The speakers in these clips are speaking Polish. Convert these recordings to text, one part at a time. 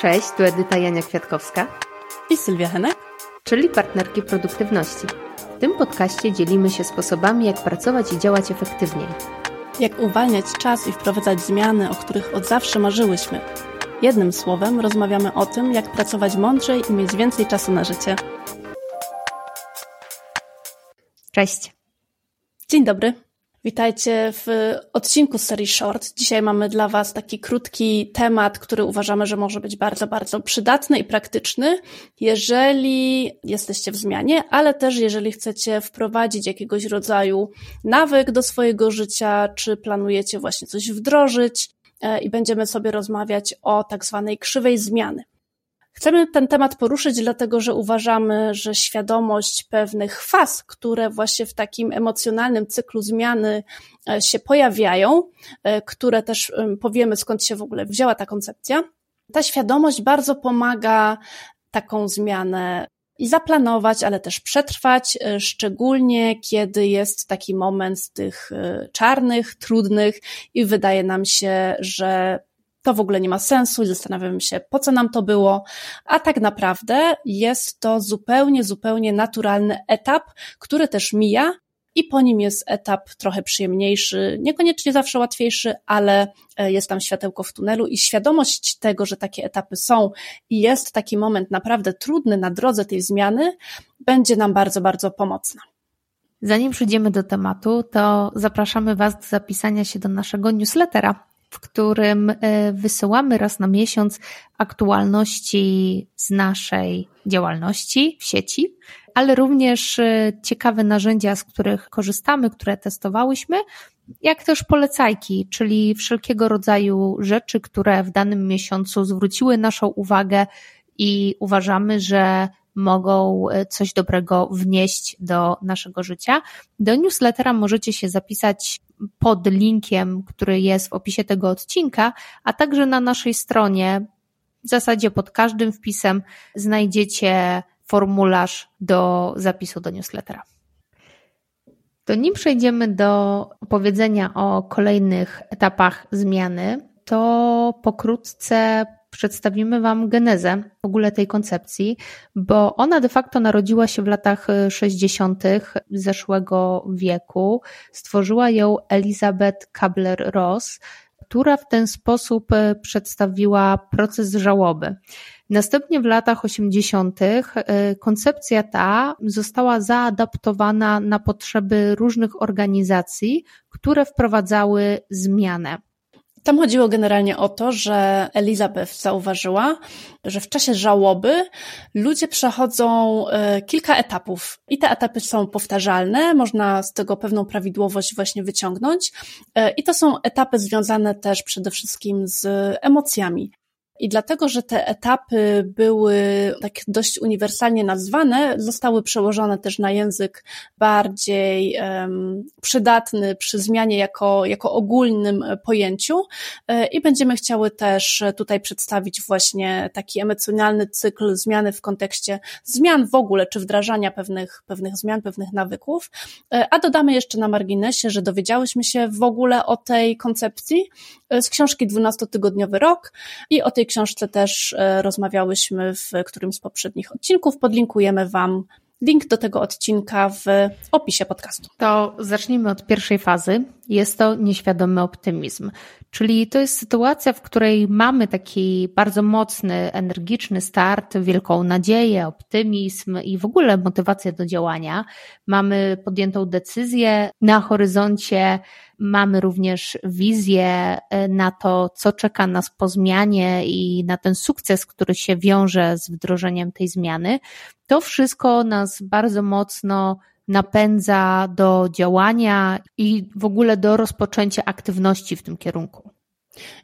Cześć, tu Edyta Jania Kwiatkowska i Sylwia Henek, czyli partnerki produktywności. W tym podcaście dzielimy się sposobami, jak pracować i działać efektywniej. Jak uwalniać czas i wprowadzać zmiany, o których od zawsze marzyłyśmy. Jednym słowem rozmawiamy o tym, jak pracować mądrzej i mieć więcej czasu na życie. Cześć. Dzień dobry. Witajcie w odcinku serii Short. Dzisiaj mamy dla Was taki krótki temat, który uważamy, że może być bardzo, bardzo przydatny i praktyczny, jeżeli jesteście w zmianie, ale też jeżeli chcecie wprowadzić jakiegoś rodzaju nawyk do swojego życia, czy planujecie właśnie coś wdrożyć e, i będziemy sobie rozmawiać o tak zwanej krzywej zmiany. Chcemy ten temat poruszyć, dlatego że uważamy, że świadomość pewnych faz, które właśnie w takim emocjonalnym cyklu zmiany e, się pojawiają, e, które też powiemy skąd się w ogóle wzięła ta koncepcja, ta świadomość bardzo pomaga taką zmianę i zaplanować, ale też przetrwać, e, szczególnie kiedy jest taki moment z tych czarnych, trudnych i wydaje nam się, że to w ogóle nie ma sensu i zastanawiamy się, po co nam to było, a tak naprawdę jest to zupełnie, zupełnie naturalny etap, który też mija i po nim jest etap trochę przyjemniejszy, niekoniecznie zawsze łatwiejszy, ale e, jest tam światełko w tunelu i świadomość tego, że takie etapy są i jest taki moment naprawdę trudny na drodze tej zmiany, będzie nam bardzo, bardzo pomocna. Zanim przejdziemy do tematu, to zapraszamy Was do zapisania się do naszego newslettera w którym e, wysyłamy raz na miesiąc aktualności z naszej działalności w sieci, ale również e, ciekawe narzędzia, z których korzystamy, które testowałyśmy, jak też polecajki, czyli wszelkiego rodzaju rzeczy, które w danym miesiącu zwróciły naszą uwagę i uważamy, że mogą e, coś dobrego wnieść do naszego życia. Do newslettera możecie się zapisać pod linkiem, który jest w opisie tego odcinka, a także na naszej stronie, w zasadzie pod każdym wpisem znajdziecie formularz do zapisu do newslettera. To nim przejdziemy do opowiedzenia o kolejnych etapach zmiany, to pokrótce przedstawimy Wam genezę w ogóle tej koncepcji, bo ona de facto narodziła się w latach 60. zeszłego wieku. Stworzyła ją Elizabeth Kabler-Ross, która w ten sposób e, przedstawiła proces żałoby. Następnie w latach 80. E, koncepcja ta została zaadaptowana na potrzeby różnych organizacji, które wprowadzały zmianę. Tam chodziło generalnie o to, że Elizabeth zauważyła, że w czasie żałoby ludzie przechodzą e, kilka etapów i te etapy są powtarzalne, można z tego pewną prawidłowość właśnie wyciągnąć e, i to są etapy związane też przede wszystkim z emocjami. I dlatego, że te etapy były tak dość uniwersalnie nazwane, zostały przełożone też na język bardziej um, przydatny przy zmianie jako, jako ogólnym pojęciu. E, I będziemy chciały też tutaj przedstawić właśnie taki emocjonalny cykl zmiany w kontekście zmian w ogóle, czy wdrażania pewnych, pewnych zmian, pewnych nawyków. E, a dodamy jeszcze na marginesie, że dowiedziałyśmy się w ogóle o tej koncepcji e, z książki 12-tygodniowy rok i o tej tej książce też e, rozmawiałyśmy w którymś z poprzednich odcinków. Podlinkujemy Wam link do tego odcinka w opisie podcastu. To zacznijmy od pierwszej fazy. Jest to nieświadomy optymizm. Czyli to jest sytuacja, w której mamy taki bardzo mocny, energiczny start, wielką nadzieję, optymizm i w ogóle motywację do działania. Mamy podjętą decyzję na horyzoncie, mamy również wizję e, na to, co czeka nas po zmianie i na ten sukces, który się wiąże z wdrożeniem tej zmiany. To wszystko nas bardzo mocno napędza do działania i w ogóle do rozpoczęcia aktywności w tym kierunku.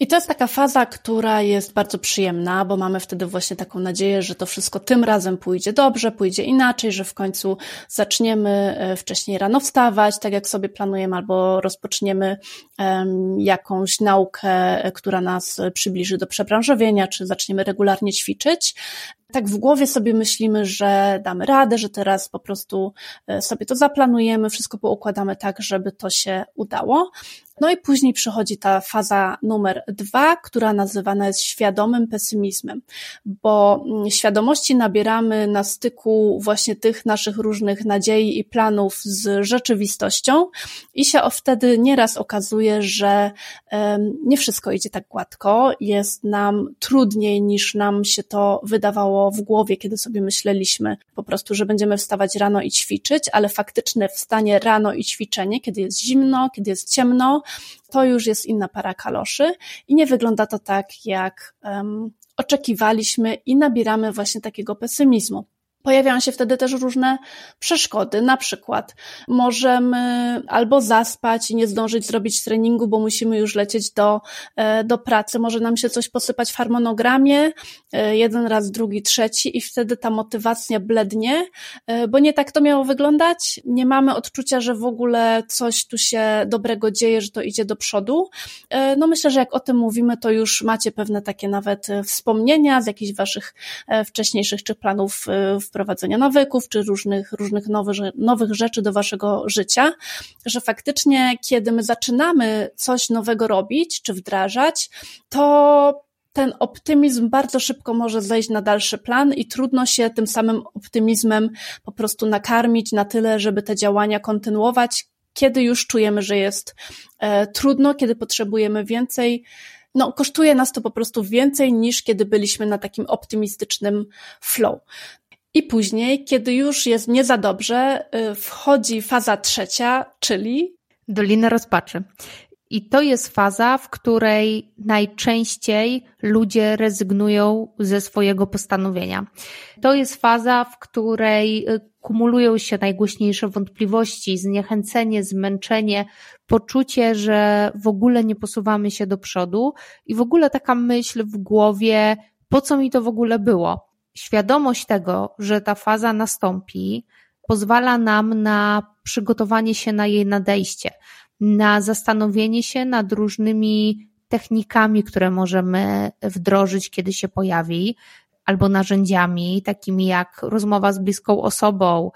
I to jest taka faza, która jest bardzo przyjemna, bo mamy wtedy właśnie taką nadzieję, że to wszystko tym razem pójdzie dobrze, pójdzie inaczej, że w końcu zaczniemy e, wcześniej rano wstawać, tak jak sobie planujemy, albo rozpoczniemy um, jakąś naukę, która nas przybliży do przebranżowienia, czy zaczniemy regularnie ćwiczyć. Tak w głowie sobie myślimy, że damy radę, że teraz po prostu e, sobie to zaplanujemy, wszystko poukładamy tak, żeby to się udało. No i później przychodzi ta faza numer dwa, która nazywana jest świadomym pesymizmem, bo mm, świadomości nabieramy na styku właśnie tych naszych różnych nadziei i planów z rzeczywistością i się wtedy nieraz okazuje, że nie wszystko idzie tak gładko, jest nam trudniej niż nam się to wydawało w głowie, kiedy sobie myśleliśmy po prostu, że będziemy wstawać rano i ćwiczyć, ale faktyczne wstanie rano i ćwiczenie, kiedy jest zimno, kiedy jest ciemno, to już jest inna para kaloszy i nie wygląda to tak, jak um, oczekiwaliśmy i nabieramy właśnie takiego pesymizmu. Pojawiają się wtedy też różne przeszkody, na przykład możemy albo zaspać i nie zdążyć zrobić treningu, bo musimy już lecieć do, e, do pracy, może nam się coś posypać w harmonogramie, e, jeden raz, drugi, trzeci i wtedy ta motywacja blednie, e, bo nie tak to miało wyglądać, nie mamy odczucia, że w ogóle coś tu się dobrego dzieje, że to idzie do przodu. No myślę, że jak o tym mówimy, to już macie pewne takie nawet wspomnienia z jakichś waszych wcześniejszych czy planów w wprowadzenia nawyków, czy różnych, różnych nowych, nowych rzeczy do waszego życia, że faktycznie, kiedy my zaczynamy coś nowego robić, czy wdrażać, to ten optymizm bardzo szybko może zejść na dalszy plan i trudno się tym samym optymizmem po prostu nakarmić na tyle, żeby te działania kontynuować, kiedy już czujemy, że jest e, trudno, kiedy potrzebujemy więcej. No, kosztuje nas to po prostu więcej niż kiedy byliśmy na takim optymistycznym flow. I później, kiedy już jest nie za dobrze, y, wchodzi faza trzecia, czyli Dolina rozpaczy. I to jest faza, w której najczęściej ludzie rezygnują ze swojego postanowienia. To jest faza, w której y, kumulują się najgłośniejsze wątpliwości, zniechęcenie, zmęczenie, poczucie, że w ogóle nie posuwamy się do przodu i w ogóle taka myśl w głowie, po co mi to w ogóle było? Świadomość tego, że ta faza nastąpi, pozwala nam na przygotowanie się na jej nadejście, na zastanowienie się nad różnymi technikami, które możemy wdrożyć, kiedy się pojawi, albo narzędziami, takimi jak rozmowa z bliską osobą,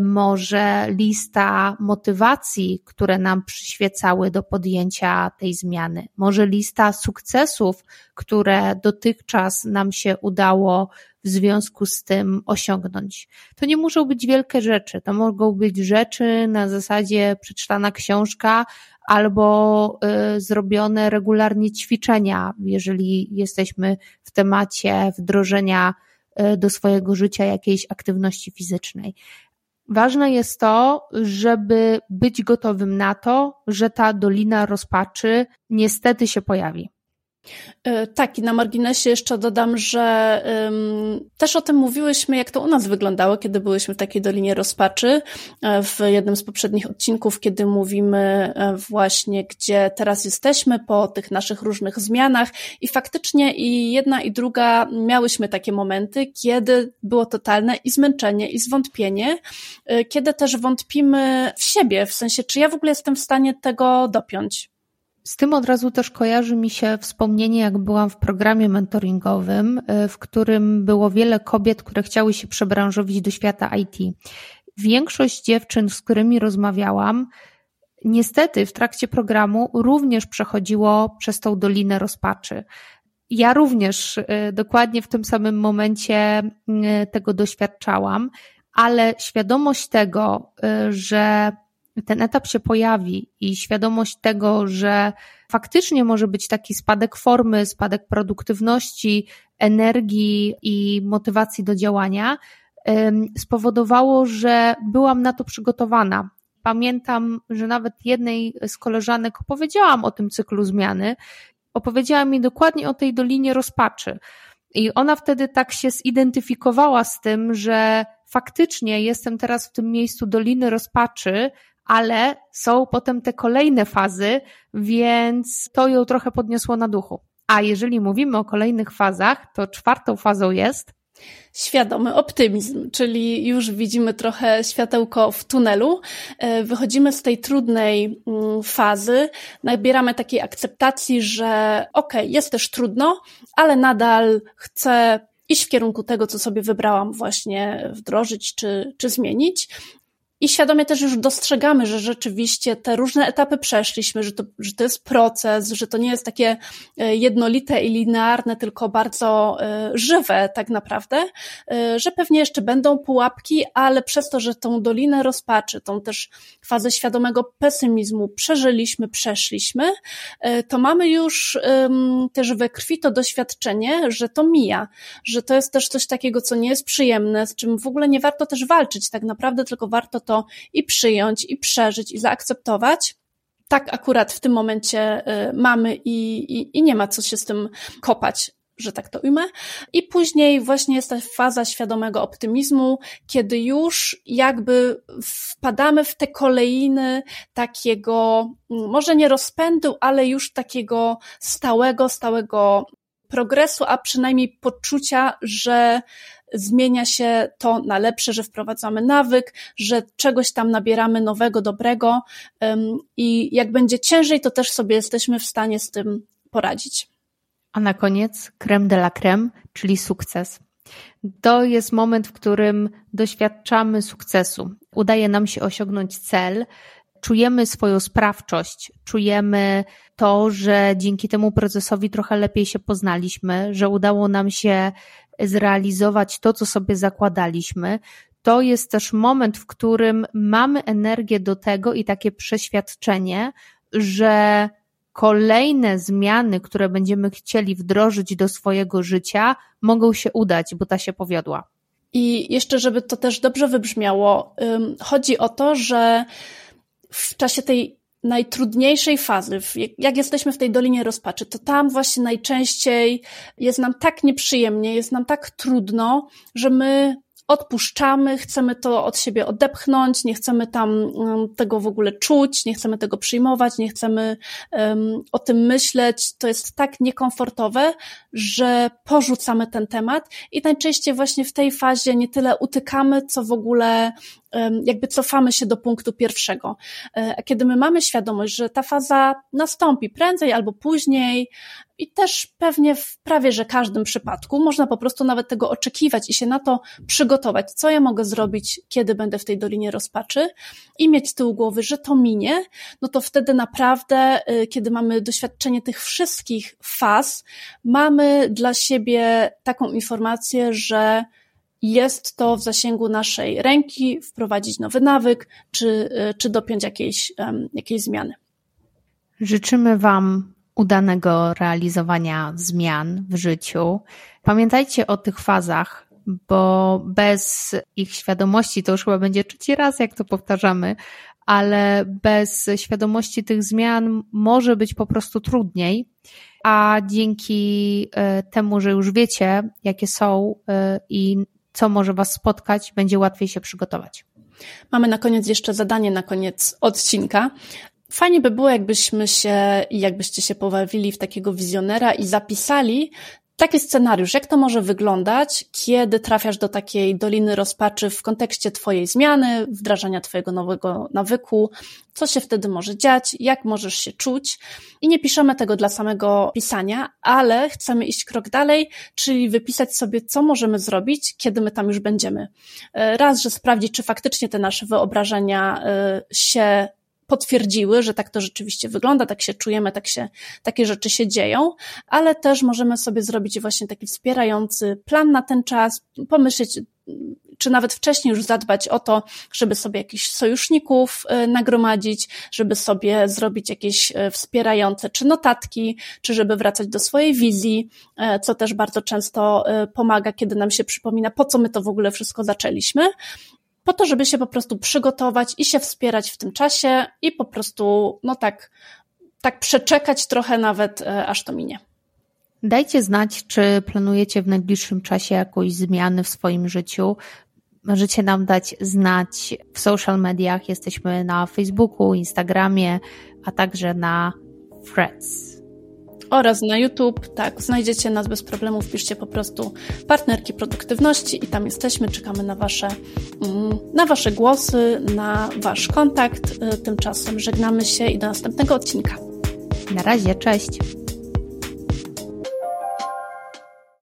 może lista motywacji, które nam przyświecały do podjęcia tej zmiany, może lista sukcesów, które dotychczas nam się udało w związku z tym osiągnąć. To nie muszą być wielkie rzeczy, to mogą być rzeczy na zasadzie przeczytana książka albo y, zrobione regularnie ćwiczenia, jeżeli jesteśmy w temacie wdrożenia y, do swojego życia jakiejś aktywności fizycznej. Ważne jest to, żeby być gotowym na to, że ta dolina rozpaczy niestety się pojawi. E, tak, i na marginesie jeszcze dodam, że um, też o tym mówiłyśmy, jak to u nas wyglądało, kiedy byłyśmy w takiej Dolinie Rozpaczy, e, w jednym z poprzednich odcinków, kiedy mówimy e, właśnie, gdzie teraz jesteśmy po tych naszych różnych zmianach i faktycznie i jedna i druga miałyśmy takie momenty, kiedy było totalne i zmęczenie, i zwątpienie, kiedy też wątpimy w siebie, w sensie, czy ja w ogóle jestem w stanie tego dopiąć. Z tym od razu też kojarzy mi się wspomnienie, jak byłam w programie mentoringowym, e, w którym było wiele kobiet, które chciały się przebranżowić do świata IT. Większość dziewczyn, z którymi rozmawiałam, niestety w trakcie programu również przechodziło przez tą dolinę rozpaczy. Ja również e, dokładnie w tym samym momencie e, tego doświadczałam, ale świadomość tego, że ten etap się pojawi i świadomość tego, że faktycznie może być taki spadek formy, spadek produktywności, energii i motywacji do działania, spowodowało, że byłam na to przygotowana. Pamiętam, że nawet jednej z koleżanek opowiedziałam o tym cyklu zmiany, opowiedziała mi dokładnie o tej dolinie rozpaczy. I ona wtedy tak się zidentyfikowała z tym, że faktycznie jestem teraz w tym miejscu doliny rozpaczy, ale są potem te kolejne fazy, więc to ją trochę podniosło na duchu. A jeżeli mówimy o kolejnych fazach, to czwartą fazą jest świadomy optymizm, czyli już widzimy trochę światełko w tunelu. E, wychodzimy z tej trudnej mm, fazy, nabieramy takiej akceptacji, że okej, okay, jest też trudno, ale nadal chcę iść w kierunku tego, co sobie wybrałam właśnie wdrożyć czy, czy zmienić. I świadomie też już dostrzegamy, że rzeczywiście te różne etapy przeszliśmy, że to, że to jest proces, że to nie jest takie e, jednolite i linearne, tylko bardzo e, żywe tak naprawdę, e, że pewnie jeszcze będą pułapki, ale przez to, że tą dolinę rozpaczy, tą też fazę świadomego pesymizmu przeżyliśmy, przeszliśmy, to mamy już też we krwi to doświadczenie, że to mija, że to jest też coś takiego, co nie jest przyjemne, z czym w ogóle nie warto też walczyć tak naprawdę, tylko warto to to i przyjąć, i przeżyć, i zaakceptować. Tak akurat w tym momencie y, mamy i, i, i nie ma co się z tym kopać że tak to ujmę. I później właśnie jest ta faza świadomego optymizmu, kiedy już jakby wpadamy w te kolejny takiego, mm, może nie rozpędu, ale już takiego stałego, stałego progresu, a przynajmniej poczucia, że zmienia się to na lepsze, że wprowadzamy nawyk, że czegoś tam nabieramy nowego, dobrego i jak będzie ciężej, to też sobie jesteśmy w stanie z tym poradzić. A na koniec creme de la creme, czyli sukces. To jest moment, w którym doświadczamy sukcesu. Udaje nam się osiągnąć cel, czujemy swoją sprawczość, czujemy to, że dzięki temu procesowi trochę lepiej się poznaliśmy, że udało nam się zrealizować to, co sobie zakładaliśmy, to jest też moment, w którym mamy energię do tego i takie przeświadczenie, że kolejne zmiany, które będziemy chcieli wdrożyć do swojego życia, mogą się udać, bo ta się powiodła. I jeszcze, żeby to też dobrze wybrzmiało, chodzi o to, że w czasie tej najtrudniejszej fazy, jak jesteśmy w tej dolinie rozpaczy, to tam właśnie najczęściej jest nam tak nieprzyjemnie, jest nam tak trudno, że my odpuszczamy, chcemy to od siebie odepchnąć, nie chcemy tam tego w ogóle czuć, nie chcemy tego przyjmować, nie chcemy um, o tym myśleć. To jest tak niekomfortowe, że porzucamy ten temat i najczęściej właśnie w tej fazie nie tyle utykamy, co w ogóle jakby cofamy się do punktu pierwszego. E, kiedy my mamy świadomość, że ta faza nastąpi prędzej albo później, i też pewnie w prawie że każdym przypadku można po prostu nawet tego oczekiwać i się na to przygotować, co ja mogę zrobić, kiedy będę w tej dolinie rozpaczy i mieć z tyłu głowy, że to minie, no to wtedy naprawdę, y, kiedy mamy doświadczenie tych wszystkich faz, mamy dla siebie taką informację, że jest to w zasięgu naszej ręki, wprowadzić nowy nawyk, czy, y, czy dopiąć jakiejś, jakiejś zmiany. Życzymy Wam udanego realizowania zmian w życiu. Pamiętajcie o tych fazach, bo bez ich świadomości, to już chyba będzie trzeci raz, jak to powtarzamy, ale bez świadomości tych zmian może być po prostu trudniej, a dzięki e, temu, że już wiecie, jakie są e, i co może Was spotkać, będzie łatwiej się przygotować. Mamy na koniec jeszcze zadanie na koniec odcinka. Fajnie by było, jakbyśmy się jakbyście się pobawili w takiego wizjonera i zapisali taki scenariusz, jak to może wyglądać, kiedy trafiasz do takiej doliny rozpaczy w kontekście Twojej zmiany, wdrażania Twojego nowego nawyku, co się wtedy może dziać, jak możesz się czuć. I nie piszemy tego dla samego pisania, ale chcemy iść krok dalej, czyli wypisać sobie, co możemy zrobić, kiedy my tam już będziemy. Raz, że sprawdzić, czy faktycznie te nasze wyobrażenia y, się potwierdziły, że tak to rzeczywiście wygląda, tak się czujemy, tak się, takie rzeczy się dzieją, ale też możemy sobie zrobić właśnie taki wspierający plan na ten czas, pomyśleć, czy nawet wcześniej już zadbać o to, żeby sobie jakichś sojuszników e, nagromadzić, żeby sobie zrobić jakieś e, wspierające czy notatki, czy żeby wracać do swojej wizji, e, co też bardzo często pomaga, kiedy nam się przypomina, po co my to w ogóle wszystko zaczęliśmy po to, żeby się po prostu przygotować i się wspierać w tym czasie i po prostu, no tak, tak przeczekać trochę nawet, e, aż to minie. Dajcie znać, czy planujecie w najbliższym czasie jakąś zmiany w swoim życiu. Możecie nam dać znać w social mediach. Jesteśmy na Facebooku, Instagramie, a także na Threads oraz na YouTube. Tak, znajdziecie nas bez problemu, wpiszcie po prostu partnerki produktywności i tam jesteśmy. Czekamy na Wasze, mm, na wasze głosy, na Wasz kontakt. Y, tymczasem żegnamy się i do następnego odcinka. Na razie, cześć.